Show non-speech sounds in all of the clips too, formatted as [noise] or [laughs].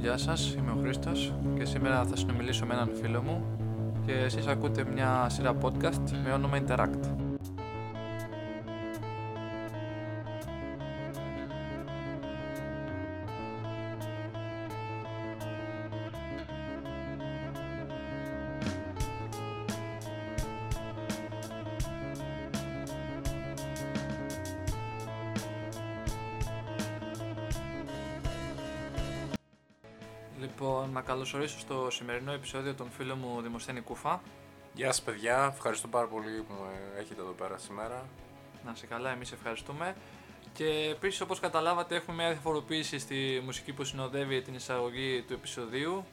Γεια σας, είμαι ο Χρήστος και σήμερα θα συνομιλήσω με έναν φίλο μου και εσείς ακούτε μια σειρά podcast με όνομα Interact. Καλωσορίσω στο σημερινό επεισόδιο τον φίλο μου Δημοσθένη Κούφα. Γεια σας παιδιά, ευχαριστώ πάρα πολύ που με έχετε εδώ πέρα σήμερα. Να σε καλά, εμείς ευχαριστούμε. Και επίσης όπως καταλάβατε έχουμε μια διαφοροποίηση στη μουσική που συνοδεύει την εισαγωγή του επεισοδίου.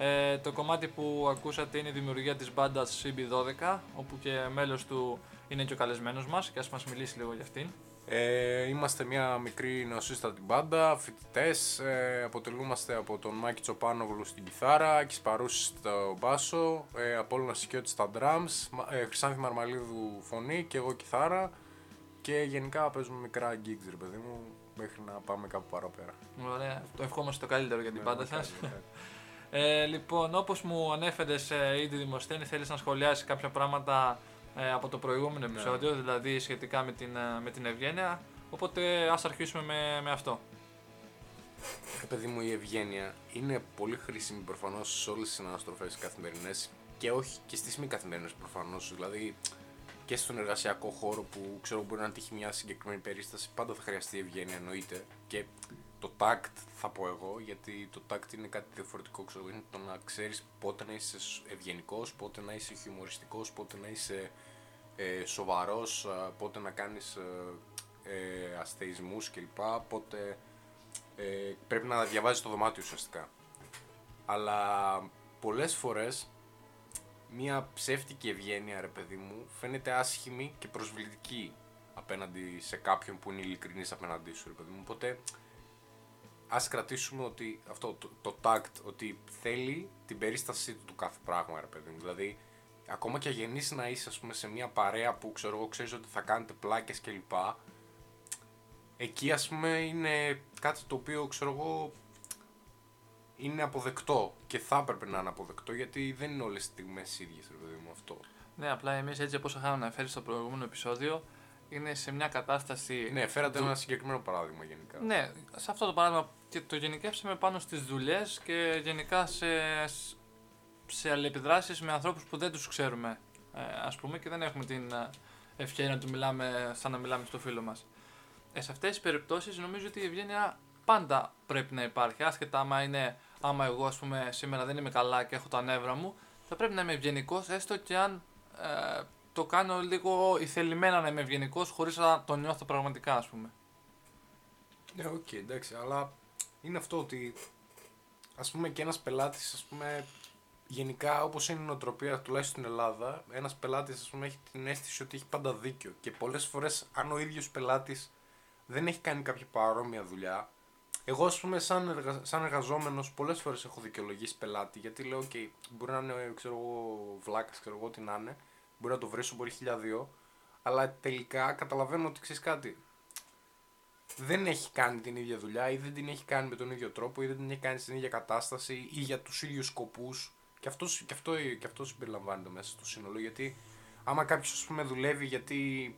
Ε, το κομμάτι που ακούσατε είναι η δημιουργία της μπάντας CB12, όπου και μέλος του είναι και ο καλεσμένος μας και ας μας μιλήσει λίγο για αυτήν. Ε, είμαστε μια μικρή νεοσύστατη μπάντα, φοιτητές. Ε, αποτελούμαστε από τον Μάκη Τσοπάνογλου στην κιθάρα, Άκης Παρούση στο μπάσο, ε, Απόλλωνα Σικιώτης στα drums, Μα- ε, Χρυσάνθη Μαρμαλίδου φωνή και εγώ κιθάρα. Και γενικά παίζουμε μικρά gigs, ρε παιδί μου, μέχρι να πάμε κάπου παραπέρα. Ωραία, το ευχόμαστε το καλύτερο για την Ναι, μπάντα μακάρι, σας. Μακάρι. Ε, λοιπόν, όπως μου ανέφερες ε, ήδη Δημοσθένη, θέλεις να σχολιάσεις κάποια πράγματα ε, από το προηγούμενο Ναι. επεισόδιο, δηλαδή σχετικά με την, ε, με την Ευγένεια. Οπότε ας αρχίσουμε με, με αυτό. Ρε παιδί μου, η ευγένεια είναι πολύ χρήσιμη προφανώς σε όλες τις αναστροφέ καθημερινές και όχι και στις μη καθημερινές προφανώς. Δηλαδή και στον εργασιακό χώρο που ξέρω μπορεί να τύχει μια συγκεκριμένη περίσταση, πάντα θα χρειαστεί ευγένεια εννοείται. Και το tact θα πω εγώ, γιατί το tact είναι κάτι διαφορετικό. Ξέρω, είναι το να ξέρεις πότε να είσαι ευγενικός, πότε να είσαι χιουμοριστικός, πότε να είσαι ε, σοβαρός, πότε να κάνεις ε, ε, αστεισμούς κλπ. Πότε ε, πρέπει να διαβάζεις το δωμάτιο ουσιαστικά. Αλλά πολλές φορές μια ψεύτικη ευγένεια, ρε παιδί μου, φαίνεται άσχημη και προσβλητική απέναντι σε κάποιον που είναι ειλικρινής απέναντί σου, ρε παιδί μου. Οπότε ας κρατήσουμε ότι αυτό το, το tact, ότι θέλει την περίστασή του του κάθε πράγμα, ρε παιδί μου. Δηλαδή, ακόμα και αγενής να είσαι, ας πούμε, σε μια παρέα που ξέρω εγώ, ξέρεις ότι θα κάνετε πλάκες κλπ. Εκεί ας πούμε είναι κάτι το οποίο ξέρω εγώ είναι αποδεκτό και θα έπρεπε να είναι αποδεκτό γιατί δεν είναι όλες τις στιγμές ίδιες ρε παιδί μου αυτό. Ναι, απλά εμείς έτσι όπως είχαμε αναφέρει στο προηγούμενο επεισόδιο, είναι σε μια κατάσταση... Ναι, φέρατε Δου- ένα συγκεκριμένο παράδειγμα γενικά. Ναι, σε αυτό το παράδειγμα και το γενικεύσαμε πάνω στις δουλειές και γενικά σε, σε αλληλεπιδράσεις με ανθρώπους που δεν τους ξέρουμε, ε, ας πούμε, και δεν έχουμε την ε, ευκαιρία να του μιλάμε σαν να μιλάμε στο φίλο μας. Ε, σε αυτές τις περιπτώσεις νομίζω ότι η ευγένεια πάντα πρέπει να υπάρχει, άσχετα άμα είναι, άμα εγώ ας πούμε σήμερα δεν είμαι καλά και έχω τα νεύρα μου, θα πρέπει να είμαι ευγενικός, έστω και αν ε, το κάνω λίγο ηθελημένα να είμαι ευγενικός χωρίς να το νιώθω πραγματικά ας πούμε. Ναι, οκ, εντάξει, αλλά είναι αυτό ότι ας πούμε και ένας πελάτης, ας πούμε, γενικά όπως είναι η νοοτροπία τουλάχιστον στην Ελλάδα, ένας πελάτης ας πούμε έχει την αίσθηση ότι έχει πάντα δίκιο. Και πολλές φορές αν ο ίδιος πελάτης δεν έχει κάνει κάποια παρόμοια δουλειά, εγώ ας πούμε σαν, εργα... σαν εργαζόμενος πολλές φορές έχω δικαιολογήσει πελάτη γιατί λέω ok, μπορεί να είναι ξέρω εγώ βλάκας, ξέρω εγώ τι να είναι, μπορεί να το βρίσω, μπορεί χίλια δύο, αλλά τελικά καταλαβαίνω ότι ξέρεις κάτι, δεν έχει κάνει την ίδια δουλειά ή δεν την έχει κάνει με τον ίδιο τρόπο ή δεν την έχει κάνει στην ίδια κατάσταση ή για τους ίδιους σκοπούς. Και αυτός, και αυτό, και αυτό συμπεριλαμβάνεται μέσα στο σύνολο γιατί άμα κάποιος ας πούμε δουλεύει γιατί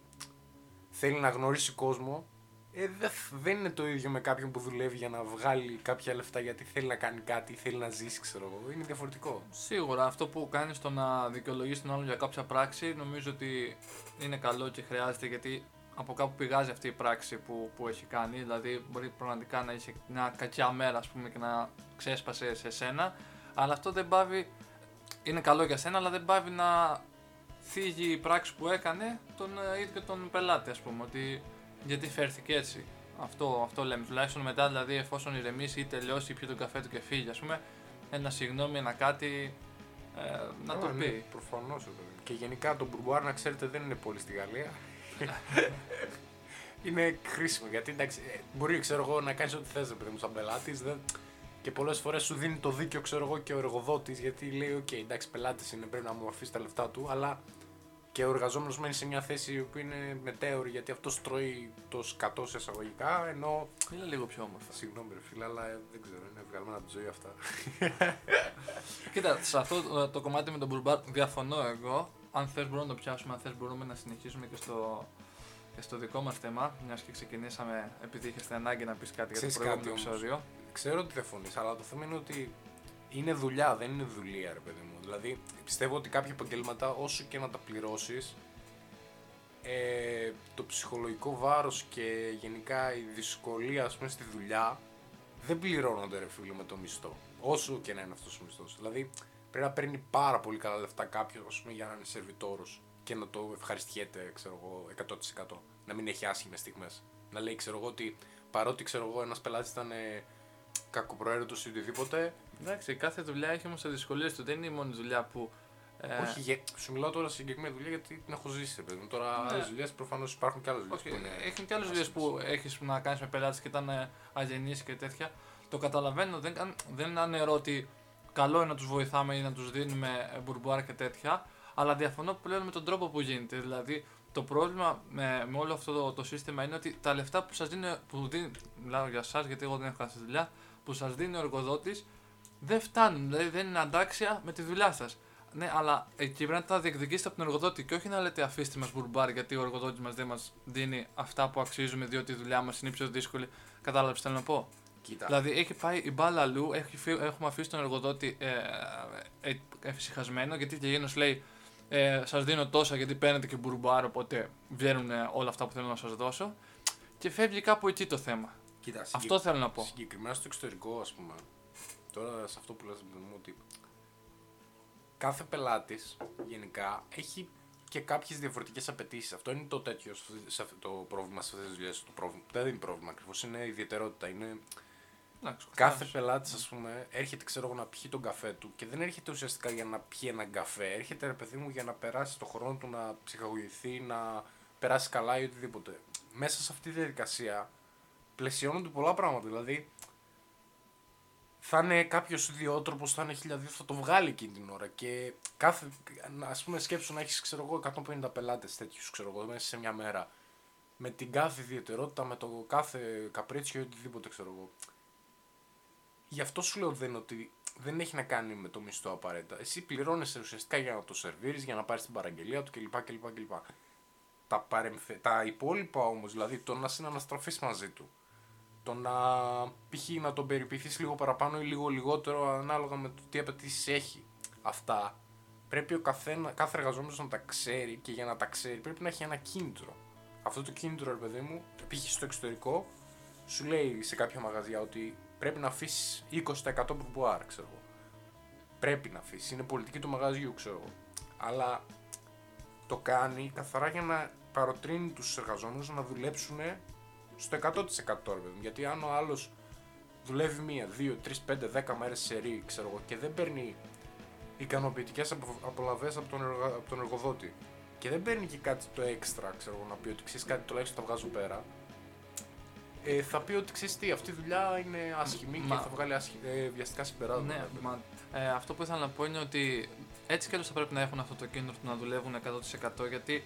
θέλει να γνωρίσει κόσμο ε, δε- δεν είναι το ίδιο με κάποιον που δουλεύει για να βγάλει κάποια λεφτά γιατί θέλει να κάνει κάτι ή θέλει να ζήσει ξέρω εγώ. Είναι διαφορετικό. Σίγουρα. Αυτό που κάνεις το να δικαιολογήσει τον άλλον για κάποια πράξη νομίζω ότι είναι καλό και χρειάζεται γιατί από κάπου πηγάζει αυτή η πράξη που, που έχει κάνει. Δηλαδή, μπορεί πραγματικά να είχε μια κακιά μέρα ας πούμε, και να ξέσπασε σε σένα, αλλά αυτό δεν πάβει. Είναι καλό για σένα, αλλά δεν πάβει να θίγει η πράξη που έκανε τον ε, ίδιο τον πελάτη, ας πούμε. Ότι γιατί φέρθηκε έτσι. Αυτό, αυτό λέμε. Τουλάχιστον μετά, δηλαδή, εφόσον ηρεμήσει ή τελειώσει ή πιει τον καφέ του και φύγει, ας πούμε, ένα συγγνώμη, ένα κάτι ε, να το Α, ναι, πει. προφανώς, ρε παιδί μου. και γενικά το μπουρμπουάρ να ξέρετε δεν είναι πολύ στη Γαλλία είναι χρήσιμο γιατί εντάξει, ε, μπορεί ξέρω εγώ, να κάνεις ό,τι θες, παιδί μου, σαν πελάτης. Δεν... Και πολλές φορές σου δίνει το δίκιο, ξέρω εγώ, και ο εργοδότης γιατί λέει: Οκ, εντάξει, πελάτης είναι, πρέπει να μου αφήσεις τα λεφτά του, αλλά και και ο εργαζόμενος μένει σε μια θέση που είναι μετέωρη γιατί αυτός τρώει το σκατό σε εισαγωγικά. Ενώ. Είναι λίγο πιο όμορφα. Συγγνώμη, ρε φίλε, αλλά ε, δεν ξέρω, είναι βγαλμένα από τη ζωή αυτά. Κοίτα, σε αυτό το, το κομμάτι με τον πουρμπουάρ διαφωνώ εγώ. Αν θες μπορούμε να το πιάσουμε, αν θες μπορούμε να συνεχίσουμε και στο, και στο δικό μας θέμα. Μιας και ξεκινήσαμε επειδή είχες ανάγκη να πεις κάτι για Ξέρεις το προηγούμενο κάτι όμως; επεισόδιο. Ξέρω ότι δεν φωνείς, αλλά το θέμα είναι ότι είναι δουλειά, δεν είναι δουλεία, ρε παιδί μου. Δηλαδή, πιστεύω ότι κάποια επαγγέλματα, όσο και να τα πληρώσεις, ε, το ψυχολογικό βάρος και γενικά η δυσκολία ας πούμε, στη δουλειά δεν πληρώνονται ρε φίλε με το μισθό. Όσο και να είναι αυτός ο μισθός. Δηλαδή πρέπει να παίρνει πάρα πολύ καλά λεφτά κάποιος για να είναι σερβιτόρος και να το ευχαριστιέται ξέρω εγώ 100%. Να μην έχει άσχημες στιγμές. Να λέει ξέρω εγώ ότι παρότι ξέρω εγώ ένας πελάτης ήταν ε, κακοπροαίρετος ή οτιδήποτε Εντάξει, κάθε δουλειά έχει όμως τις δυσκολίες του. Δεν είναι η μόνη δουλειά που. ε, Όχι, γε- σου μιλάω τώρα σε συγκεκριμένη δουλειά γιατί την έχω ζήσει. ρε Παιδί. μου. Τώρα Ναι. άλλες δουλειές προφανώς υπάρχουν και άλλες δουλειές. Όχι, έχουν και άλλες δουλειές που έχεις να κάνεις με πελάτες και ήταν ε, αγενείς και τέτοια. Το καταλαβαίνω, δεν, καν- δεν είναι ανερώ ότι καλό είναι να τους βοηθάμε ή να τους δίνουμε ε, μπουρμπουάρ και τέτοια. Αλλά διαφωνώ πλέον με τον τρόπο που γίνεται. Δηλαδή, το πρόβλημα με, με όλο αυτό το, το σύστημα είναι ότι τα λεφτά που σας δίνει, που δίνει. Μιλάω για εσά, γιατί εγώ δεν έχω κάνει αυτή τη δουλειά. Που σας δίνει ο εργοδότης δεν φτάνουν. Δηλαδή, δεν είναι αντάξια με τη δουλειά σας. Ναι, αλλά εκεί πρέπει να τα διεκδικήσετε από τον εργοδότη και όχι να λέτε αφήστε μας μπουρμπάρ γιατί ο εργοδότης μας δεν μας δίνει αυτά που αξίζουμε διότι η δουλειά μας είναι πιο δύσκολη. Κατάλαβες τι θέλω να πω; Κοίτα. Δηλαδή έχει πάει η μπάλα αλλού, έχει, φύ- έχουμε αφήσει τον εργοδότη ε, ε, ε, εφησυχασμένο γιατί και εκείνος λέει ε, Σας δίνω τόσα γιατί παίρνετε και μπουρμπάρ, οπότε βγαίνουν ε, όλα αυτά που θέλω να σας δώσω. Και φεύγει κάπου εκεί το θέμα. Κοίτα, Αυτό θέλω να πω. Συγκεκριμένα στο εξωτερικό, ας πούμε. Τώρα σε αυτό που λες, παιδί μου, ότι κάθε πελάτης γενικά έχει και κάποιες διαφορετικές απαιτήσεις. Αυτό είναι το τέτοιο σε αυτή- σε αυτό το πρόβλημα σε αυτές τις δουλειές. Το πρόβλημα, δεν είναι πρόβλημα ακριβώς, είναι ιδιαιτερότητα. Είναι Εντάξει, κάθε καθένας. πελάτης, ας πούμε, έρχεται ξέρω εγώ να πιει τον καφέ του και δεν έρχεται ουσιαστικά για να πιει έναν καφέ. Έρχεται ρε παιδί μου για να περάσει το χρόνο του, να ψυχαγωγηθεί, να περάσει καλά ή οτιδήποτε. Μέσα σε αυτή τη διαδικασία πλαισιώνονται πολλά πράγματα. Δηλαδή, θα είναι κάποιος ιδιότροπος, θα είναι χιλιαδίο, θα το βγάλει εκείνη την ώρα. Και κάθε, ας πούμε, σκέψου να έχεις, ξέρω εγώ, 150 πελάτες τέτοιους, ξέρω εγώ, μέσα σε μια μέρα. Με την κάθε ιδιαιτερότητα, με το κάθε καπρίτσιο ή οτιδήποτε, ξέρω εγώ. Γι' αυτό σου λέω δεν, ότι δεν έχει να κάνει με το μισθό απαραίτητα. Εσύ πληρώνεσαι ουσιαστικά για να το σερβίρεις, για να πάρεις την παραγγελία του κλπ. κλπ, κλπ. Τα, παρεμφε... τα υπόλοιπα όμως, δηλαδή το να συναναστραφεί μαζί του, το να π.χ. να τον περιποιηθείς λίγο παραπάνω ή λίγο λιγότερο ανάλογα με το τι απαιτήσεις έχει. Αυτά πρέπει ο καθένα, κάθε εργαζόμενος να τα ξέρει και για να τα ξέρει πρέπει να έχει ένα κίνητρο. Αυτό το κίνητρο, ρε παιδί μου, π.χ. στο εξωτερικό, σου λέει σε κάποια μαγαζιά ότι πρέπει να αφήσεις 20% μπουρμπουάρ, ξέρω εγώ. Πρέπει να αφήσεις. Είναι πολιτική του μαγαζιού, ξέρω εγώ. Αλλά το κάνει καθαρά για να παροτρύνει τους εργαζόμενους να δουλέψουν στο 100% ρε παιδί μου. Γιατί αν ο άλλος δουλεύει μία, δύο, τρεις, πέντε, δέκα μέρες σε ρί, ξέρω εγώ, και δεν παίρνει ικανοποιητικές απολαυές από, τον εργα- από τον εργοδότη και δεν παίρνει και κάτι το έξτρα, ξέρω εγώ, να πει ότι ξέρεις κάτι τουλάχιστον τα βγάζω πέρα. Ε, θα πει ότι ξέρεις τι, αυτή η δουλειά είναι άσχημη Μα- και θα βγάλει άσχη, ε, βιαστικά συμπεράσματα. Ναι, μα, ε, αυτό που ήθελα να πω είναι ότι έτσι κι αλλιώς θα πρέπει να έχουν αυτό το κίνητρο του να δουλεύουν 100% γιατί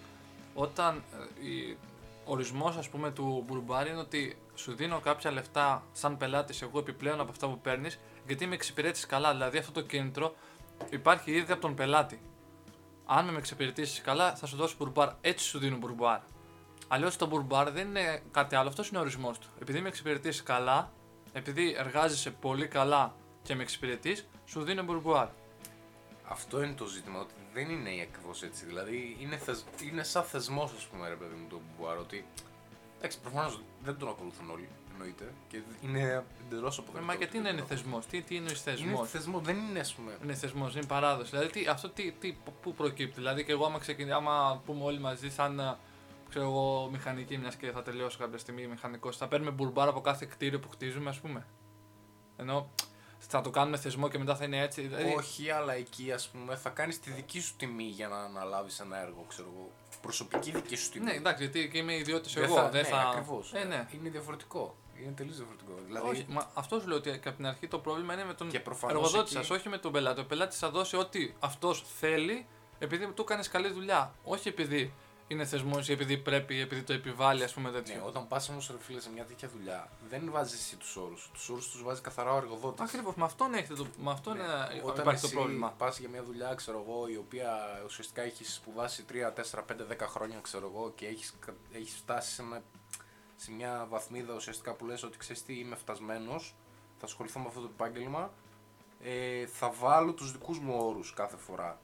όταν ε, η, ορισμός ας πούμε του μπουρμπάρι είναι ότι σου δίνω κάποια λεφτά σαν πελάτης εγώ επιπλέον από αυτά που παίρνεις γιατί με εξυπηρετείς καλά, δηλαδή αυτό το κίνητρο υπάρχει ήδη από τον πελάτη. Αν με εξυπηρετήσεις καλά, θα σου δώσω πουρμπουάρ. Έτσι σου δίνω πουρμπουάρ. Αλλιώς το πουρμπουάρ δεν είναι κάτι άλλο. Αυτός είναι ο ορισμός του. Επειδή με εξυπηρετείς καλά, επειδή εργάζεσαι πολύ καλά και με εξυπηρετείς, σου δίνω πουρμπουάρ. Αυτό είναι το ζήτημα, ότι δεν είναι ακριβώς έτσι. Δηλαδή είναι, θεσ... είναι σαν θεσμός, ας πούμε, ρε παιδί μου, το πουρμπουάρ. Ότι εντάξει, προφανώς δεν τον ακολουθούν όλοι, εννοείται. Και είναι εντελώς αποδεκτό. Ε, Μα γιατί να είναι αυτό. θεσμός, τι, τι είναι Είναι θεσμός; θεσμό, δεν είναι, ας πούμε. Είναι θεσμός, είναι παράδοση. Δηλαδή τι, αυτό τι, τι, πού προκύπτει; Δηλαδή και εγώ, άμα, ξεκινή, άμα πούμε όλοι μαζί, σαν ε, ξέρω εγώ, μηχανική, μιας και θα τελειώσω κάποια στιγμή μηχανικός, θα παίρνουμε μπουρμπάρ από κάθε κτίριο που χτίζουμε, ας πούμε. Ενώ θα το κάνουμε θεσμό και μετά θα είναι έτσι. Δηλαδή, Όχι, αλλά εκεί ας πούμε θα κάνεις τη δική σου τιμή για να αναλάβεις ένα έργο, ξέρω εγώ. Προσωπική δική σου τιμή. Ναι, εντάξει, γιατί και είμαι ιδιώτης Δεν εγώ. θα, δεν ναι, θα... ακριβώς. Ε, ναι. Είναι διαφορετικό. Είναι τελείως διαφορετικό. Δηλαδή, Όχι, μα αυτός σου λέω ότι και από την αρχή το πρόβλημα είναι με τον Και προφανώς εργοδότη εκεί- σας, όχι με τον πελάτη. Ο πελάτης θα δώσει ό,τι αυτός θέλει επειδή του έκανε καλή δουλειά. Όχι επειδή είναι θεσμός ή επειδή πρέπει, επειδή το επιβάλλει, ας πούμε τέτοιο. Ναι, όταν πας όμως ρε φίλε σε μια τέτοια δουλειά, δεν βάζεις εσύ τους όρους. Τους όρους τους βάζει καθαρά ο εργοδότης. Ακριβώς. Με αυτόν, έχετε το, με αυτόν Ναι. ε, Όταν υπάρχει εσύ το πρόβλημα. πας για μια δουλειά, ξέρω εγώ, η οποία ουσιαστικά έχεις σπουδάσει 3, 4, 5, 10 χρόνια, ξέρω εγώ, και έχεις έχεις φτάσει σε, ένα, σε μια βαθμίδα ουσιαστικά που λες ότι ξέρεις τι, είμαι φτασμένος, θα ασχοληθώ με αυτό το επάγγελμα, ε, θα βάλω τους δικούς μου όρους κάθε φορά.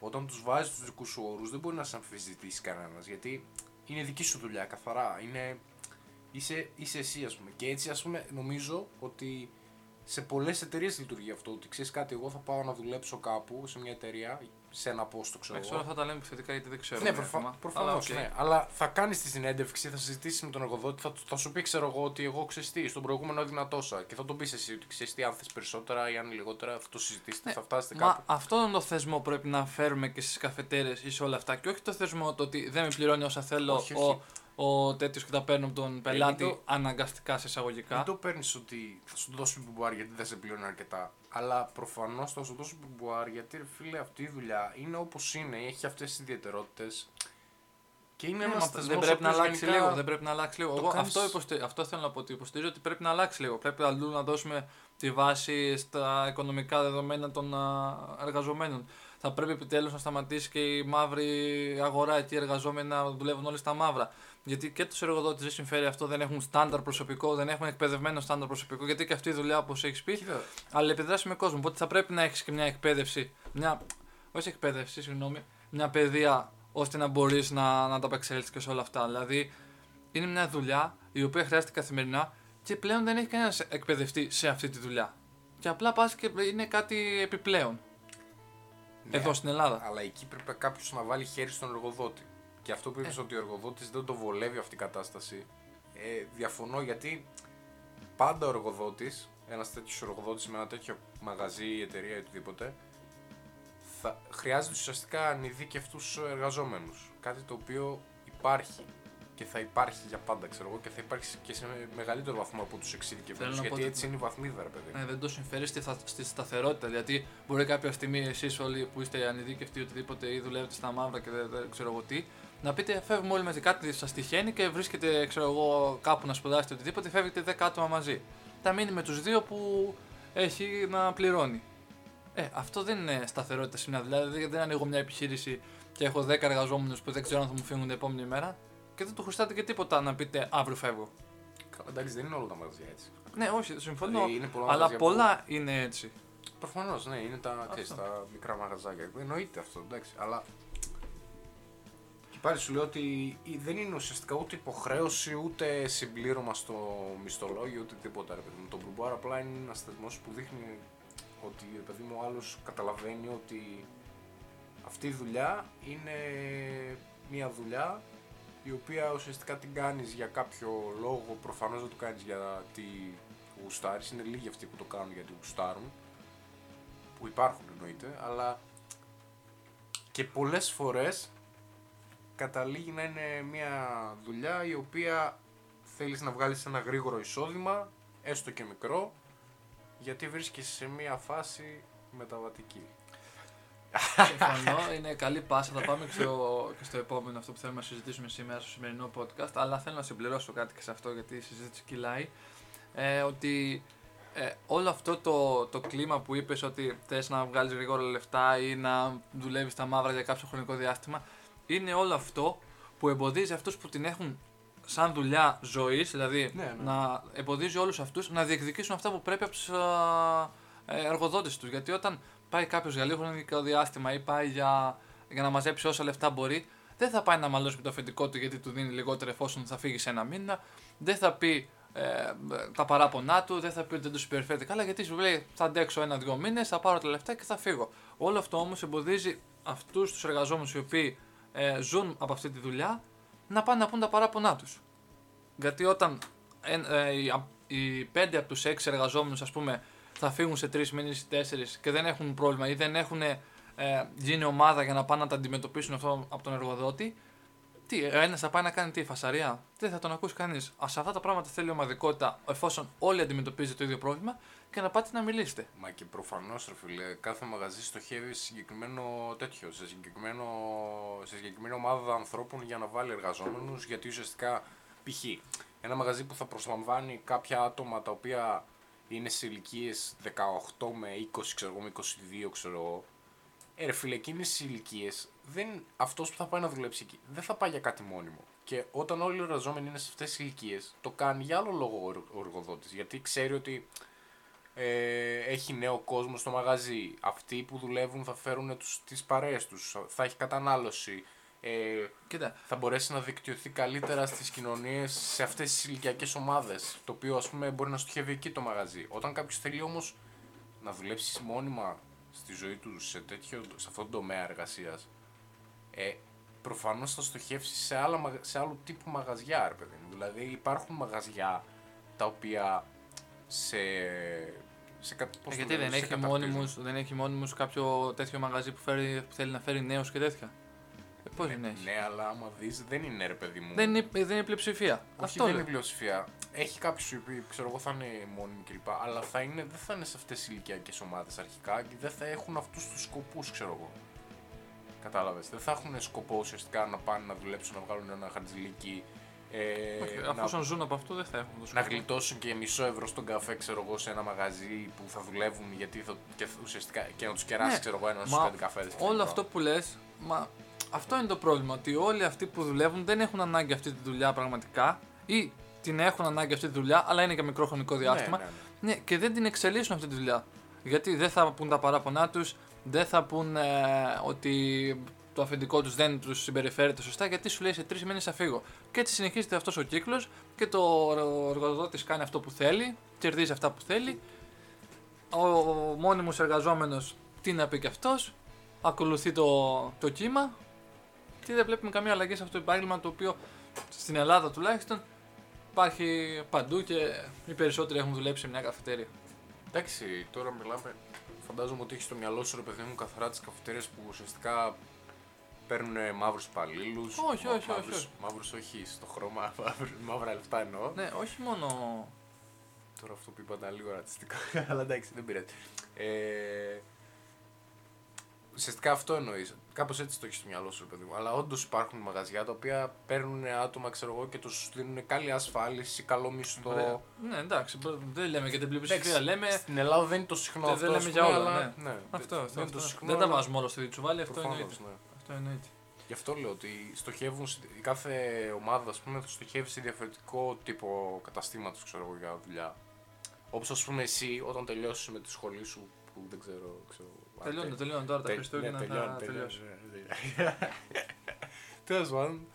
Όταν τους βάζεις τους δικούς σου όρους, δεν μπορεί να σε αμφισβητήσει κανένας γιατί είναι δική σου δουλειά, καθαρά. Είναι, είσαι, είσαι εσύ, ας πούμε. Και έτσι, ας πούμε, νομίζω ότι σε πολλές εταιρείες λειτουργεί αυτό. Ότι ξέρεις κάτι, εγώ θα πάω να δουλέψω κάπου σε μια εταιρεία, σε ένα πόστο, ξέρω Εντάξει, εγώ. όλα αυτά τα λέμε επιθετικά γιατί δεν ξέρω. Ναι, προφα... προφανώς. Αλλά, οκ. ναι. Αλλά θα κάνεις τη συνέντευξη, θα συζητήσεις με τον εργοδότη, θα, θα σου πει, ξέρω εγώ, ότι εγώ ξέρεις τι, στον προηγούμενο έδινα τόσα. Και θα τον πεις εσύ ότι ξέρεις τι, αν θες περισσότερα ή αν λιγότερα, θα το συζητήσετε, Ναι, θα φτάσετε Μα κάπου. αυτόν τον το θεσμό πρέπει να φέρουμε και στις καφετέριες ή σε όλα αυτά. Και όχι το θεσμό το ότι δεν με πληρώνει όσα θέλω Όχι, ο, όχι. ο τέτοιος και τα παίρνω από τον πελάτη το- αναγκαστικά σε εισαγωγικά. Δεν το παίρνεις ότι θα σου δώσει πουρμπουάρ γιατί δεν σε πληρώνει αρκετά. Αλλά προφανώς θα σου δώσει πουρμπουάρ γιατί ρε φίλε αυτή η δουλειά είναι όπως είναι, έχει αυτές τις ιδιαιτερότητες. Και είναι Ναι, ένας μα θεσμός. δεν πρέπει να αλλάξει λίγο. Δεν πρέπει να αλλάξει λίγο. το Εγώ κάνεις- αυτό, υποστε... αυτό θέλω να πω ότι υποστηρίζω ότι πρέπει να αλλάξει λίγο. Πρέπει αλλού να δώσουμε τη βάση στα οικονομικά δεδομένα των α, εργαζομένων. Θα πρέπει επιτέλους να σταματήσει και η μαύρη αγορά εκεί οι εργαζόμενοι να δουλεύουν όλοι στα μαύρα. Γιατί και τους εργοδότες δεν συμφέρει αυτό, δεν έχουν στάνταρ προσωπικό, δεν έχουν εκπαιδευμένο στάνταρ προσωπικό. Γιατί και αυτή η δουλειά, όπως έχεις πει, Κοίτα, αλλά επιδράσεις με κόσμο. Οπότε θα πρέπει να έχεις και μια εκπαίδευση. Μια, όχι εκπαίδευση, συγγνώμη. Μια παιδεία ώστε να μπορείς να, να τα απεξέλθει και σε όλα αυτά. Δηλαδή, είναι μια δουλειά η οποία χρειάζεται καθημερινά και πλέον δεν έχει κανένας εκπαιδευτεί σε αυτή τη δουλειά. Και απλά πας και είναι κάτι επιπλέον. Ναι, Εδώ στην Ελλάδα. Αλλά εκεί πρέπει κάποιος να βάλει χέρι στον εργοδότη. Και αυτό που είπες Ε. ότι ο εργοδότης δεν το βολεύει αυτή η κατάσταση. Ε, διαφωνώ γιατί πάντα ο εργοδότης, ένας τέτοιος εργοδότης με ένα τέτοιο μαγαζί, η εταιρεία ή οτιδήποτε, θα χρειάζεται ουσιαστικά ανειδίκευτού εργαζόμενους. Κάτι το οποίο υπάρχει και θα υπάρχει για πάντα, ξέρω εγώ, και θα υπάρχει και σε μεγαλύτερο βαθμό από τους εξειδικευμένου. Θέλω να πω Γιατί ότι- έτσι είναι η βαθμίδα, ρε παιδί. Ε, δεν το συμφέρεις στη, θα- στη σταθερότητα. Γιατί μπορεί κάποια στιγμή εσείς όλοι που είστε ανειδίκευτοι οτιδήποτε ή δουλεύετε στα μαύρα και δεν, δεν ξέρω εγώ τι, να πείτε φεύγουμε όλοι μαζί. Κάτι σας τυχαίνει και βρίσκετε ξέρω εγώ, κάπου να σπουδάσετε οτιδήποτε, φεύγετε 10 άτομα μαζί. Θα μείνει με τους δύο που έχει να πληρώνει. Ε, αυτό δεν είναι σταθερότητα σε μια δουλειά. Δηλαδή δεν ανοίγω μια επιχείρηση και έχω 10 εργαζόμενους που δεν ξέρω αν θα μου φύγουν την επόμενη μέρα και δεν του χρωστάτε και τίποτα να πείτε αύριο φεύγω. Καλά, εντάξει, δεν είναι όλα τα μαγαζιά έτσι. Ναι, όχι, συμφωνώ. Δηλαδή, είναι πολλά αλλά μαγαζιά που- πολλά είναι έτσι. Προφανώς, ναι, είναι τα, ξέρεις, Αυτό. τα μικρά μαγαζάκια. Εννοείται αυτό, εντάξει. Αλλά. Και πάλι σου λέω ότι η- δεν είναι ουσιαστικά ούτε υποχρέωση ούτε συμπλήρωμα στο μισθολόγιο ούτε τίποτα. Ρε παιδί μου. Το μπουρμπουάρ απλά είναι ένας θεσμός που δείχνει ότι ρε παιδί μου ο άλλος καταλαβαίνει ότι αυτή η δουλειά είναι μια δουλειά η οποία ουσιαστικά την κάνεις για κάποιο λόγο, προφανώς δεν το κάνεις γιατί γουστάρεις, είναι λίγοι αυτοί που το κάνουν γιατί γουστάρουν, που υπάρχουν εννοείται, αλλά και πολλές φορές καταλήγει να είναι μια δουλειά η οποία θέλεις να βγάλεις ένα γρήγορο εισόδημα, έστω και μικρό, γιατί βρίσκεσαι σε μια φάση μεταβατική. Συμφωνώ, είναι καλή πάσα. Θα πάμε και στο, και στο επόμενο αυτό που θέλουμε να συζητήσουμε σήμερα στο σημερινό podcast. Αλλά θέλω να συμπληρώσω κάτι και σε αυτό γιατί η συζήτηση κυλάει. Ε, ότι ε, όλο αυτό το, το κλίμα που είπες ότι θες να βγάλεις γρήγορα λεφτά ή να δουλεύεις στα μαύρα για κάποιο χρονικό διάστημα είναι όλο αυτό που εμποδίζει αυτούς που την έχουν σαν δουλειά ζωής, δηλαδή Ναι, ναι. να εμποδίζει όλους αυτούς να διεκδικήσουν αυτά που πρέπει από τους ε, εργοδότες τους. Γιατί όταν πάει κάποιος για λίγο χρονικό διάστημα ή πάει για, για να μαζέψει όσα λεφτά μπορεί, δεν θα πάει να μαλώσει με το αφεντικό του γιατί του δίνει λιγότερο εφόσον θα φύγει σε ένα μήνα. Δεν θα πει ε, τα παράπονά του, δεν θα πει ότι δεν του συμπεριφέρεται καλά γιατί σου λέει θα αντέξω ένα-δύο μήνες, θα πάρω τα λεφτά και θα φύγω. Όλο αυτό όμως εμποδίζει αυτούς τους εργαζόμενους οι οποίοι ε, ζουν από αυτή τη δουλειά να πάνε να πούν τα παράπονά τους. Γιατί όταν ε, ε, οι, α- οι πέντε από τους έξι εργαζόμενους, ας πούμε, θα φύγουν σε τρεις μήνες ή τέσσερις και δεν έχουν πρόβλημα ή δεν έχουν ε, γίνει ομάδα για να πάνε να τα αντιμετωπίσουν αυτό από τον εργοδότη, Τι, ένας θα πάει να κάνει τι, φασαρία; Δεν θα τον ακούσει κανείς. Σε αυτά τα πράγματα θέλει ομαδικότητα, εφόσον όλοι αντιμετωπίζετε το ίδιο πρόβλημα και να πάτε να μιλήσετε. Μα και προφανώς, ρε φίλε, κάθε μαγαζί στοχεύει σε συγκεκριμένο τέτοιο, σε, συγκεκριμένο, σε συγκεκριμένη ομάδα ανθρώπων για να βάλει εργαζόμενους. Γιατί ουσιαστικά, π.χ. ένα μαγαζί που θα προσλαμβάνει κάποια άτομα τα οποία είναι σε ηλικίες 18 με 20, ξέρω εγώ, με 22, ξέρω εγώ. Ε, ρε φίλε, εκείνες οι ηλικίες, αυτός που θα πάει να δουλέψει εκεί δεν θα πάει για κάτι μόνιμο. Και όταν όλοι οι εργαζόμενοι είναι σε αυτές τις ηλικίες, το κάνει για άλλο λόγο ο εργοδότης. Γιατί ξέρει ότι ε, έχει νέο κόσμο στο μαγαζί. Αυτοί που δουλεύουν θα φέρουν τους, τις παρέες τους, θα έχει κατανάλωση. Ε, Κοίτα. θα μπορέσει να δικτυωθεί καλύτερα στις κοινωνίες σε αυτές τις ηλικιακές ομάδες, το οποίο ας πούμε μπορεί να στοχεύει εκεί το μαγαζί. Όταν κάποιος θέλει όμως να δουλέψει μόνιμα στη ζωή του σε, τέτοιο, σε αυτόν τον τομέα εργασίας, ε, προφανώς θα στοχεύσει σε, άλλα, σε άλλου τύπου μαγαζιά, ρε παιδί Δηλαδή υπάρχουν μαγαζιά τα οποία σε σε κάτι, πώς Γιατί δεν έχει, μόνιμους, δεν έχει μόνιμους κάποιο τέτοιο μαγαζί που, φέρει, που θέλει να φέρει νέους και τέτοια; Ε, Πώ ναι, δεν έχει. Ναι, αλλά άμα δεις, δεν είναι ρε παιδί μου. Δεν είναι, δεν είναι πλειοψηφία. Όχι, Αυτό δεν είναι πλειοψηφία. Έχει κάποιους οι οποίοι ξέρω εγώ θα είναι μόνιμοι κλπ. Αλλά θα είναι, δεν θα είναι σε αυτές τις ηλικιακές ομάδες αρχικά και δεν θα έχουν αυτούς τους σκοπούς, ξέρω εγώ. Κατάλαβες. Δεν θα έχουν σκοπό ουσιαστικά να πάνε να δουλέψουν, να βγάλουν ένα χαρτζηλίκι ε, okay, αφού ζουν από αυτό δεν θα έχουν Να γλιτώσουν και μισό ευρώ στον καφέ, ξέρω εγώ, σε ένα μαγαζί που θα δουλεύουν γιατί θα, και, ουσιαστικά και να τους κεράσει, ναι, ξέρω εγώ, ένας στου πέντε καφέ. Όλο αυτό που λες, μα αυτό είναι το πρόβλημα. Ότι όλοι αυτοί που δουλεύουν δεν έχουν ανάγκη αυτή τη δουλειά πραγματικά ή την έχουν ανάγκη αυτή τη δουλειά, αλλά είναι για μικρό χρονικό ναι, διάστημα. Ναι, ναι, ναι. και δεν την εξελίσσουν αυτή τη δουλειά. Γιατί δεν θα πούν τα παράπονά τους, δεν θα πούν ε, ότι το αφεντικό τους δεν τους συμπεριφέρεται σωστά, γιατί σου λέει σε τρεις μήνες θα φύγω. Και έτσι συνεχίζεται αυτός ο κύκλος και το εργοδότης κάνει αυτό που θέλει, κερδίζει αυτά που θέλει. Ο μόνιμος εργαζόμενος, τι να πει και αυτός, ακολουθεί το, το κύμα και δεν βλέπουμε καμία αλλαγή σε αυτό το επάγγελμα το οποίο στην Ελλάδα τουλάχιστον υπάρχει παντού και οι περισσότεροι έχουν δουλέψει σε μια καφετέρια. Εντάξει, τώρα μιλάμε. Φαντάζομαι ότι έχεις στο μυαλό σου ρε παιδί μου καθαρά τις καφετέρειες που ουσιαστικά παίρνουν μαύρους υπαλλήλους. Όχι, όχι, όχι. όχι. Μαύρους όχι στο χρώμα, [laughs] μαύρα λεφτά εννοώ. Ναι, όχι μόνο. Τώρα αυτό που είπα ήταν λίγο ρατσιστικό, [laughs] αλλά εντάξει, δεν πειράζει. Ε, ουσιαστικά αυτό εννοείς. Κάπως έτσι το έχεις στο μυαλό σου, παιδί μου. Αλλά όντως υπάρχουν μαγαζιά τα οποία παίρνουν άτομα, ξέρω εγώ, και τους δίνουν καλή ασφάλιση, καλό μισθό. Ναι, εντάξει, δεν λέμε για την πλειοψηφία. Λέμε... Στην Ελλάδα δεν είναι το συχνό δεν, αυτό. Δεν λέμε για όλα. Ναι. ναι. Αυτό, αυτό, αυτό, αυτό. Δεν τα βάζουμε όλα στο διτσουβάλι, αυτό εννοείται. Ναι. Αυτό εννοείται. Γι' αυτό λέω ότι στοχεύουν, η κάθε ομάδα ας πούμε, στοχεύει σε διαφορετικό τύπο καταστήματος για δουλειά. Όπως ας πούμε εσύ όταν τελειώσεις με τη σχολή σου που δεν ξέρω. ξέρω τελειώνει, τελειώνει τώρα τα Χριστούγεννα. Ναι, τελειώνει, τελειώσει. [laughs] Τέλος πάντων,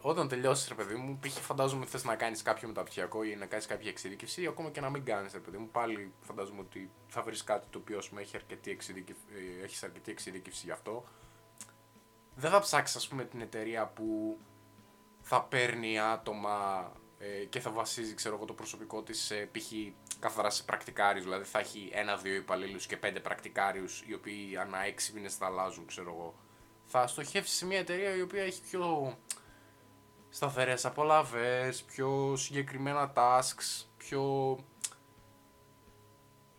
όταν τελειώσεις, ρε παιδί μου, π.χ. φαντάζομαι θες να κάνεις κάποιο μεταπτυχιακό ή να κάνεις κάποια εξειδίκευση, ή ακόμα και να μην κάνεις, ρε παιδί μου, πάλι φαντάζομαι ότι θα βρεις κάτι το οποίο πούμε, έχει αρκετή εξειδίκευση, ε, έχεις αρκετή εξειδίκευση γι' αυτό δεν θα ψάξεις ας πούμε την εταιρεία που θα παίρνει άτομα ε, και θα βασίζει ξέρω εγώ το προσωπικό της σε π.χ. καθαρά σε πρακτικάριους, δηλαδή θα έχει ένα-δύο υπαλλήλους και πέντε πρακτικάριους οι οποίοι ανά έξι μήνες θα αλλάζουν ξέρω εγώ. Θα στοχεύσει σε μια εταιρεία η οποία έχει πιο σταθερές απολαύες, πιο συγκεκριμένα tasks, πιο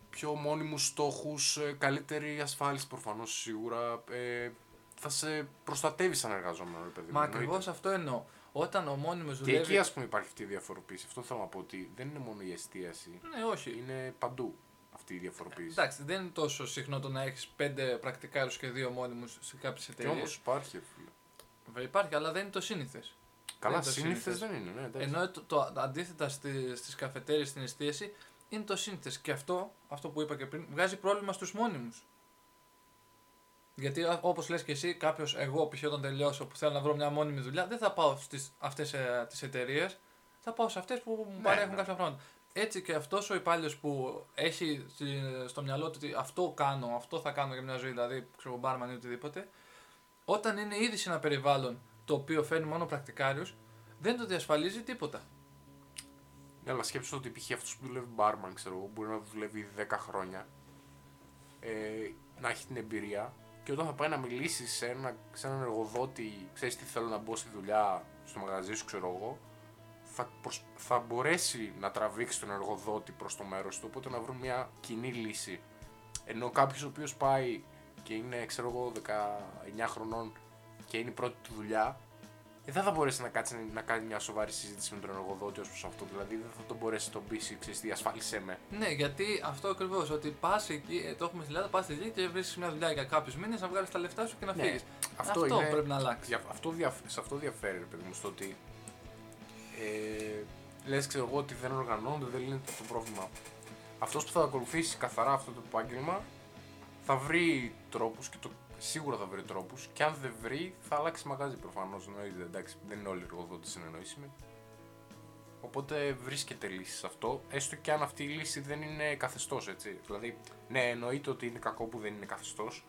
πιο μόνιμους στόχους, ε, καλύτερη ασφάλιση προφανώς σίγουρα, ε, θα σε προστατεύει σαν εργαζόμενο, παιδί Μα ακριβώς αυτό εννοώ. Όταν ο μόνιμος δουλεύει. Και εκεί, ας πούμε, υπάρχει αυτή η διαφοροποίηση. Αυτό θέλω να πω ότι δεν είναι μόνο η εστίαση. Ναι, όχι. Είναι παντού αυτή η διαφοροποίηση. Εντάξει, δεν είναι τόσο συχνό το να έχεις πέντε πρακτικάρους και δύο μόνιμους σε κάποιες εταιρείε. Όμως υπάρχει, φίλε. Υπάρχει, αλλά δεν είναι το σύνηθες. Καλά, σύνηθες δεν είναι. Ναι, Ενώ το, το αντίθετα στις καφετέρειες στην εστίαση είναι το σύνηθες. Και αυτό, αυτό που είπα και πριν, βγάζει πρόβλημα στους μόνιμους. Γιατί όπως λες και εσύ, κάποιος, εγώ π.χ. όταν τελειώσω που θέλω να βρω μια μόνιμη δουλειά, δεν θα πάω στις αυτές ε, τις εταιρείες, θα πάω σε αυτές που μου ναι, παρέχουν ναι. κάποια πράγματα. Έτσι και αυτός ο υπάλληλος που έχει στο μυαλό του ότι αυτό κάνω, αυτό θα κάνω για μια ζωή, δηλαδή ξέρω μπάρμαν ή οτιδήποτε, όταν είναι ήδη σε ένα περιβάλλον το οποίο φέρνει μόνο πρακτικάριους, δεν το διασφαλίζει τίποτα. Ναι, αλλά σκέψου ότι π.χ. αυτός που δουλεύει μπάρμαν, ξέρω εγώ, μπορεί να δουλεύει 10 χρόνια, ε, να έχει την εμπειρία και όταν θα πάει να μιλήσει σε, ένα, σε έναν εργοδότη, ξέρεις τι θέλω να μπω στη δουλειά στο μαγαζί σου, ξέρω εγώ, θα, προσ- θα μπορέσει να τραβήξει τον εργοδότη προς το μέρος του, οπότε να βρουν μια κοινή λύση. Ενώ κάποιος ο οποίος πάει και είναι, ξέρω εγώ, 19 χρονών και είναι η πρώτη του δουλειά, ε, δεν θα μπορέσει να κάτσει να κάνει μια σοβαρή συζήτηση με τον εργοδότη ως προς αυτό. Δηλαδή δεν θα τον μπορέσει να τον πείσει, ξέρεις τι, ασφάλισέ με. Ναι, γιατί αυτό ακριβώς. Ότι πας εκεί, ε, το έχουμε στην Ελλάδα, πας εκεί και βρίσκεις μια δουλειά για κάποιους μήνες να βγάλεις τα λεφτά σου και να Ναι, φύγεις. Αυτό, Αυτό είναι, πρέπει να αλλάξει. δια- αυτό διαφ- σε αυτό διαφέρει, ρε παιδί μου, στο ότι ε, λες, ξέρω εγώ, ότι δεν οργανώνονται, δεν λύνεται το πρόβλημα. Αυτός που θα ακολουθήσει καθαρά αυτό το επάγγελμα θα βρει τρόπους και το, σίγουρα θα βρει τρόπους και αν δεν βρει θα αλλάξει μαγάζι προφανώς, εννοείται, εντάξει, δεν είναι όλοι οι εργοδότες συνεννοήσιμοι. Οπότε βρίσκεται λύση σε αυτό, έστω και αν αυτή η λύση δεν είναι καθεστώς, έτσι. Δηλαδή, ναι, εννοείται ότι είναι κακό που δεν είναι καθεστώς.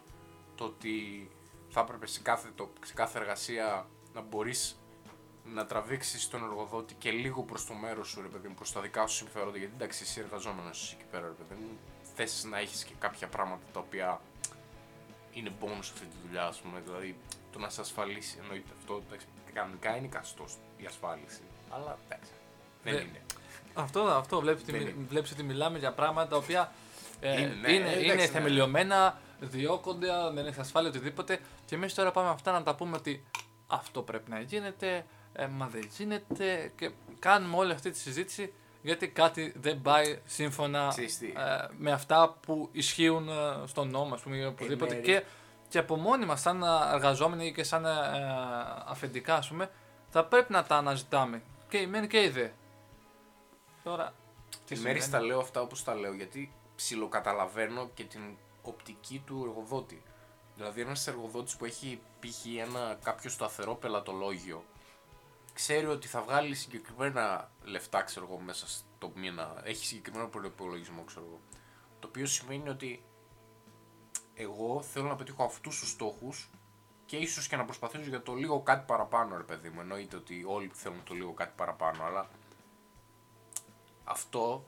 Το ότι θα έπρεπε σε κάθε, το, σε κάθε εργασία να μπορείς να τραβήξεις τον εργοδότη και λίγο προς το μέρος σου, ρε παιδί μου, προς τα δικά σου συμφέροντα. Γιατί εντάξει, εσύ εργαζόμενος εκεί πέρα, ρε παιδί μου, θες να έχεις και κάποια πράγματα τα οποία είναι bonus σε αυτή τη δουλειά, ας πούμε. Δηλαδή, το να σε ασφαλίσει, εννοείται αυτό. Εντάξει, κανονικά είναι καθεστώς η ασφάλιση. Αλλά εντάξει, δεν Ναι. είναι. Αυτό, αυτό βλέπεις, Δεν ότι, είναι. βλέπεις ότι μιλάμε για πράγματα τα οποία ε, Είναι, ναι, είναι, εντάξει, είναι ναι. θεμελιωμένα, διώκονται, δεν έχει ασφάλεια, οτιδήποτε. Και εμείς τώρα πάμε αυτά να τα πούμε ότι αυτό πρέπει να γίνεται, ε, μα δεν γίνεται. Και κάνουμε όλη αυτή τη συζήτηση γιατί κάτι δεν πάει σύμφωνα Ξέρεις τι. ε, με αυτά που ισχύουν ε, στον νόμο, ας πούμε, ή οπουδήποτε. ναι, και, και από μόνοι μας, σαν ε, εργαζόμενοι και σαν ε, αφεντικά, ας πούμε, θα πρέπει να τα αναζητάμε. Και η μεν και η δε. Τώρα. Τι συμβαίνει; μέρε τα λέω αυτά όπως τα λέω γιατί ψιλοκαταλαβαίνω και την οπτική του εργοδότη. Δηλαδή, ένας εργοδότης που έχει π.χ. ένα κάποιο σταθερό πελατολόγιο ξέρει ότι θα βγάλει συγκεκριμένα λεφτά, ξέρω εγώ, μέσα στο μήνα. Έχει συγκεκριμένο προπολογισμό, ξέρω εγώ. Το οποίο σημαίνει ότι εγώ θέλω να πετύχω αυτούς τους στόχους και ίσως και να προσπαθήσω για το λίγο κάτι παραπάνω, ρε παιδί μου. Εννοείται ότι όλοι θέλουν το λίγο κάτι παραπάνω, αλλά αυτό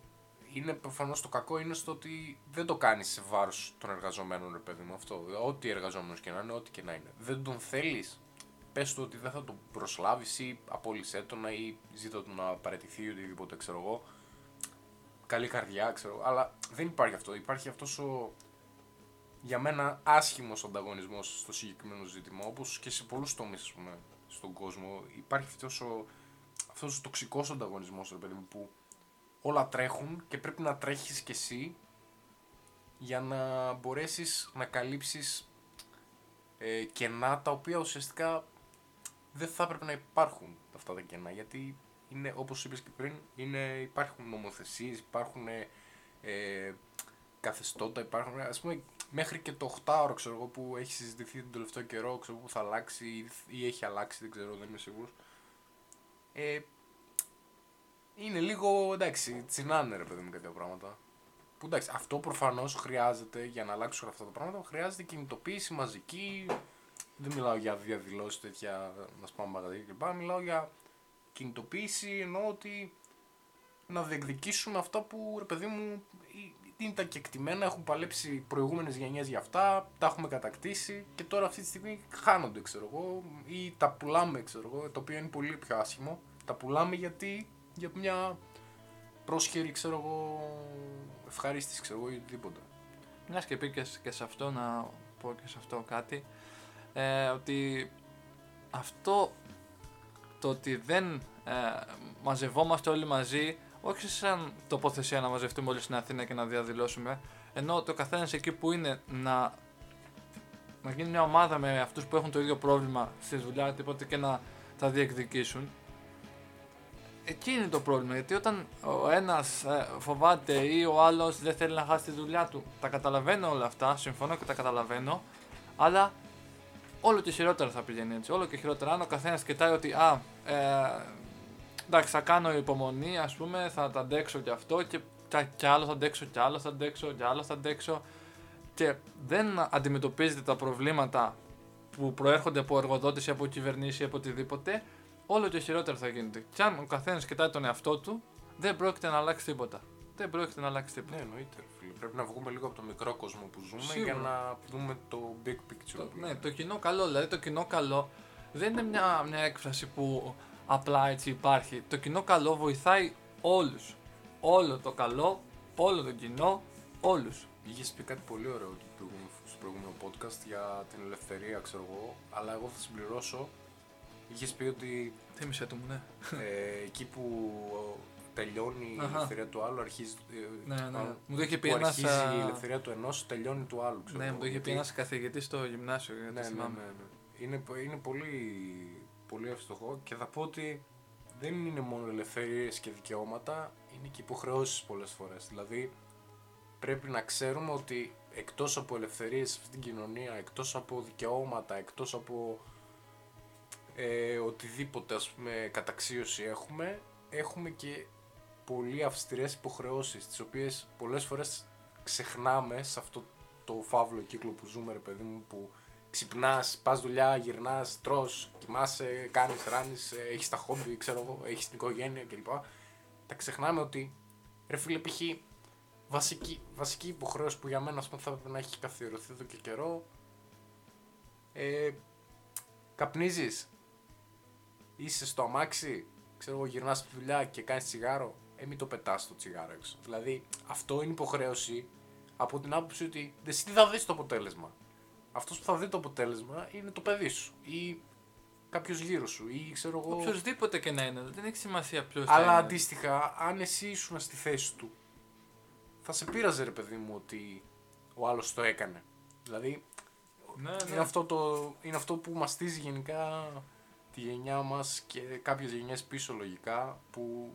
είναι προφανώς το κακό είναι στο ότι δεν το κάνεις σε βάρος των εργαζομένων, ρε παιδί μου. Αυτό. Ό,τι εργαζόμενος και να είναι, ό,τι και να είναι. Δεν τον θέλεις, πες του ότι δεν θα τον προσλάβεις ή απόλυσέ τον ή ζήτω του να παραιτηθεί ή οτιδήποτε, ξέρω εγώ. Καλή καρδιά, ξέρω εγώ. Αλλά δεν υπάρχει αυτό. Υπάρχει αυτός ο για μένα άσχημος ανταγωνισμός στο συγκεκριμένο ζήτημα. Όπως και σε πολλούς τομείς, στον κόσμο. Υπάρχει αυτός ο, αυτός ο τοξικός ανταγωνισμός, ρε παιδί μου, που όλα τρέχουν και πρέπει να τρέχεις κι εσύ για να μπορέσεις να καλύψεις ε, κενά τα οποία ουσιαστικά δεν θα έπρεπε να υπάρχουν αυτά τα κενά γιατί είναι όπως είπες και πριν είναι, υπάρχουν νομοθεσίες, υπάρχουν ε, ε, καθεστώτα, υπάρχουν ας πούμε μέχρι και το 8ωρο ξέρω εγώ που έχει συζητηθεί τον τελευταίο καιρό ξέρω, που θα αλλάξει ή, ή έχει αλλάξει δεν ξέρω δεν είμαι σίγουρος ε, είναι λίγο εντάξει, τσινάνε ρε παιδί μου κάποια πράγματα. Που εντάξει, αυτό προφανώς χρειάζεται για να αλλάξουν αυτά τα πράγματα. Χρειάζεται κινητοποίηση μαζική. Δεν μιλάω για διαδηλώσεις τέτοια να σπάμε μαγαζί κλπ. Μιλάω για κινητοποίηση ενώ ότι να διεκδικήσουμε αυτά που ρε παιδί μου είναι τα κεκτημένα, έχουν παλέψει προηγούμενες γενιές για αυτά, τα έχουμε κατακτήσει και τώρα αυτή τη στιγμή χάνονται, ξέρω εγώ, ή τα πουλάμε, ξέρω εγώ, το οποίο είναι πολύ πιο άσχημο. Τα πουλάμε γιατί για μια πρόσχερη, ξέρω εγώ, ευχαρίστηση, ξέρω εγώ, ή οτιδήποτε. Μιας και πήγες και σε αυτό να πω και σε αυτό κάτι. Ε, ότι αυτό το ότι δεν ε, μαζευόμαστε όλοι μαζί, όχι σαν τοποθεσία να μαζευτούμε όλοι στην Αθήνα και να διαδηλώσουμε, ενώ το καθένας εκεί που είναι να, να γίνει μια ομάδα με αυτούς που έχουν το ίδιο πρόβλημα στη δουλειά, τίποτε και να τα διεκδικήσουν. Εκεί είναι το πρόβλημα, γιατί όταν ο ένας ε, φοβάται ή ο άλλος δεν θέλει να χάσει τη δουλειά του, τα καταλαβαίνω όλα αυτά, συμφωνώ και τα καταλαβαίνω, αλλά όλο και χειρότερα θα πηγαίνει έτσι. Όλο και χειρότερα. Αν ο καθένας κοιτάει ότι, α, ε, εντάξει, θα κάνω υπομονή, ας πούμε, θα τα αντέξω κι αυτό και κι άλλο θα αντέξω, κι άλλο θα αντέξω, κι άλλο θα αντέξω. Και δεν αντιμετωπίζετε τα προβλήματα που προέρχονται από εργοδότε ή από κυβερνήσει ή από οτιδήποτε, όλο και χειρότερο θα γίνεται. Και αν ο καθένας κοιτάει τον εαυτό του, δεν πρόκειται να αλλάξει τίποτα. Δεν πρόκειται να αλλάξει τίποτα. Ναι, εννοείται, ρε φίλε. πρέπει να βγούμε λίγο από το μικρό κόσμο που ζούμε Σίγουρα. για να δούμε το big picture. Το, που ναι, είναι. το κοινό καλό. Δηλαδή το κοινό καλό δεν είναι μια, μια έκφραση που απλά έτσι υπάρχει. Το κοινό καλό βοηθάει όλους. Όλο το καλό, όλο το κοινό, όλους. Είχε πει κάτι πολύ ωραίο το προηγούμενο- στο προηγούμενο podcast για την ελευθερία, ξέρω εγώ, αλλά εγώ θα συμπληρώσω. Είχες πει ότι Θύμισε του μου, ναι. ε, εκεί που τελειώνει η Αχα. ελευθερία του άλλου, αρχίζει. ε, Ναι, ναι. μάλλον, Μου το είχε εκεί πει που ένας, αρχίζει α, η ελευθερία του ενός, τελειώνει του άλλου. Ξέρω Ναι, εγώ, μου το είχε πει γιατί- ένας καθηγητής στο γυμνάσιο. γιατί Ναι, ναι, ναι, θυμάμαι. ναι. Είναι, είναι πολύ, πολύ εύστοχο και θα πω ότι δεν είναι μόνο ελευθερίες και δικαιώματα, είναι και υποχρεώσεις πολλές φορές. Δηλαδή, πρέπει να ξέρουμε ότι εκτός από ελευθερίες σε αυτήν την κοινωνία, εκτός από δικαιώματα, εκτός από ε, οτιδήποτε ας πούμε καταξίωση έχουμε, έχουμε και πολύ αυστηρές υποχρεώσεις, τις οποίες πολλές φορές ξεχνάμε σε αυτό το φαύλο κύκλο που ζούμε ρε παιδί μου, που ξυπνάς, πας δουλειά, γυρνάς, τρως, κοιμάσαι, κάνεις, ράνεις, ε, έχεις τα χόμπι, ξέρω εγώ, έχεις την οικογένεια κλπ. Τα ξεχνάμε ότι, ρε φίλε, π.χ. βασική, βασική υποχρέωση που για μένα ας πούμε, θα έπρεπε να έχει καθιερωθεί εδώ και καιρό, ε, καπνίζεις, είσαι στο αμάξι, ξέρω εγώ, γυρνάς στη δουλειά και κάνεις τσιγάρο, ε, μην το πετάς το τσιγάρο έξω. Δηλαδή, αυτό είναι υποχρέωση από την άποψη ότι εσύ τι θα δεις το αποτέλεσμα. Αυτός που θα δει το αποτέλεσμα είναι το παιδί σου ή κάποιος γύρω σου ή ξέρω εγώ... Οποιοδήποτε και να είναι, δεν έχει σημασία ποιος Αλλά είναι. αντίστοιχα, αν εσύ ήσουν στη θέση του, θα σε πείραζε ρε παιδί μου ότι ο άλλος το έκανε. Δηλαδή, Ναι, είναι, ναι. αυτό το, είναι αυτό που μαστίζει γενικά τη γενιά μας και κάποιες γενιές πίσω λογικά που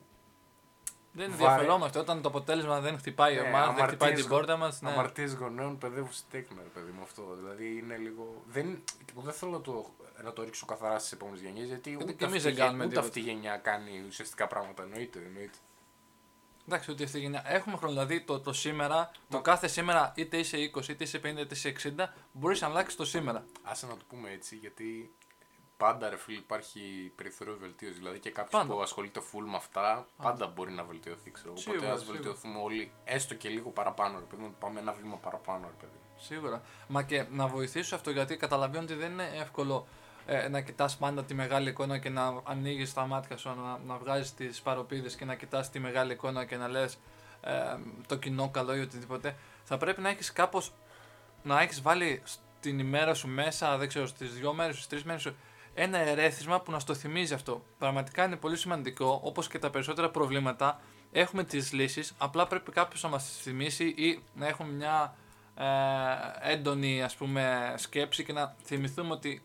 Δεν βάρε- ενδιαφερόμαστε. Όταν το αποτέλεσμα δεν χτυπάει Ναι, εμάς, δεν χτυπάει αμαρτίες την γο- πόρτα μας. Ναι. αμαρτίες γονέων παιδεύουν στη τέκνα ρε παιδί μου αυτό. Δηλαδή είναι λίγο... Δεν, και που δεν θέλω να το, να το ρίξω καθαρά στις επόμενες γενιές γιατί ούτε, και εμείς αυτή, δεν κάνουμε ούτε τίποτα. αυτή η γενιά κάνει ουσιαστικά πράγματα. Εννοείται, εννοείται. Εντάξει, ότι αυτή η γενιά. Έχουμε χρόνο. Δηλαδή το, το σήμερα, το Μα- κάθε σήμερα, είτε είσαι 20, είτε είσαι 50, είτε είσαι 60, μπορείς να αλλάξεις το σήμερα. Άσε να το πούμε έτσι, γιατί πάντα ρε φίλε υπάρχει περιθώριο βελτίωσης. Δηλαδή και κάποιος Πάντα. που ασχολείται full με αυτά, πάντα μπορεί να βελτιωθεί. Ξέρω. εγώ. Σίγουρα, Οπότε ας σίγουρα. βελτιωθούμε όλοι, έστω και λίγο παραπάνω. Ρε παιδί μου, πάμε ένα βήμα παραπάνω, ρε παιδί. μου. Σίγουρα. Μα και να βοηθήσω αυτό γιατί καταλαβαίνω ότι δεν είναι εύκολο ε, να κοιτάς πάντα τη μεγάλη εικόνα και να ανοίγεις τα μάτια σου, να, να βγάζεις τις παροπίδες και να κοιτάς τη μεγάλη εικόνα και να λες ε, το κοινό καλό ή οτιδήποτε. Θα πρέπει να έχεις κάπως να έχεις βάλει στην ημέρα σου μέσα, δεν ξέρω, στις δύο μέρες, στις τρεις μέρες σου, ένα ερέθισμα που να στο θυμίζει αυτό. Πραγματικά είναι πολύ σημαντικό, όπως και τα περισσότερα προβλήματα. Έχουμε τις λύσεις, απλά πρέπει κάποιος να μας τις θυμίσει ή να έχουμε μια ε, έντονη ας πούμε σκέψη και να θυμηθούμε ότι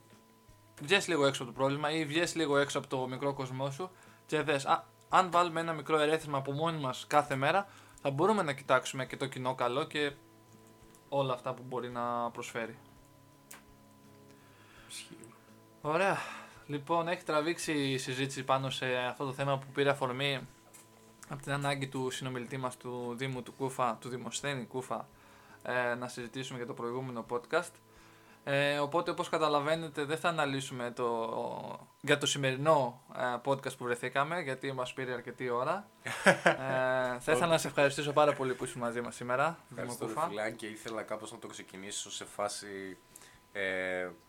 βγες λίγο έξω από το πρόβλημα ή βγες λίγο έξω από το μικρό κοσμό σου και δες, α, αν βάλουμε ένα μικρό ερέθισμα από μόνοι μας κάθε μέρα θα μπορούμε να κοιτάξουμε και το κοινό καλό και όλα αυτά που μπορεί να προσφέρει. Ωραία. Λοιπόν, έχει τραβήξει η συζήτηση πάνω σε αυτό το θέμα που πήρε αφορμή από την ανάγκη του συνομιλητή μας του Δήμου του Κούφα, του Δημοσθένη Κούφα, ε, να συζητήσουμε για το προηγούμενο podcast. Ε, οπότε όπως καταλαβαίνετε δεν θα αναλύσουμε το, για το σημερινό ε, podcast που βρεθήκαμε γιατί μας πήρε αρκετή ώρα. ε, [laughs] θα ήθελα να σε ευχαριστήσω πάρα πολύ που ήσουν μαζί μας σήμερα. Δήμο Ευχαριστώ, ρε Κούφα. φιλά, και ήθελα κάπως να το ξεκινήσω σε φάση. Ε, ε, ξέρω εγώ, να-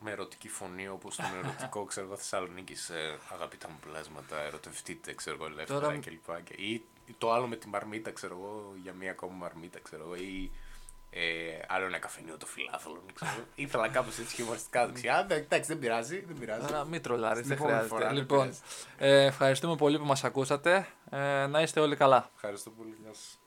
με ερωτική φωνή όπως τον ερωτικό [laughs] ξέρω εγώ Θεσσαλονίκης ε, αγαπητά μου πλάσματα, ερωτευτείτε ξέρω εγώ ελεύθερα Τώρα- κλπ. Και, ή, ή το άλλο με τη μαρμίτα ξέρω εγώ, για μία ακόμα μαρμίτα ξέρω εγώ ή ε, άλλο ένα καφενείο το φιλάθλο. Ξέρω. εγώ. [laughs] Ήθελα κάπως έτσι χιουμοριστικά δεξιά. Εντάξει, δεν πειράζει, δεν πειράζει. Άρα μην τρολάρεις, Στην δεν επόμενη χρειάζεται. φορά, δεν λοιπόν, πειράζει. ε, ευχαριστούμε πολύ που μας ακούσατε. Ε, να είστε όλοι καλά. Ευχαριστώ πολύ. Γεια σας.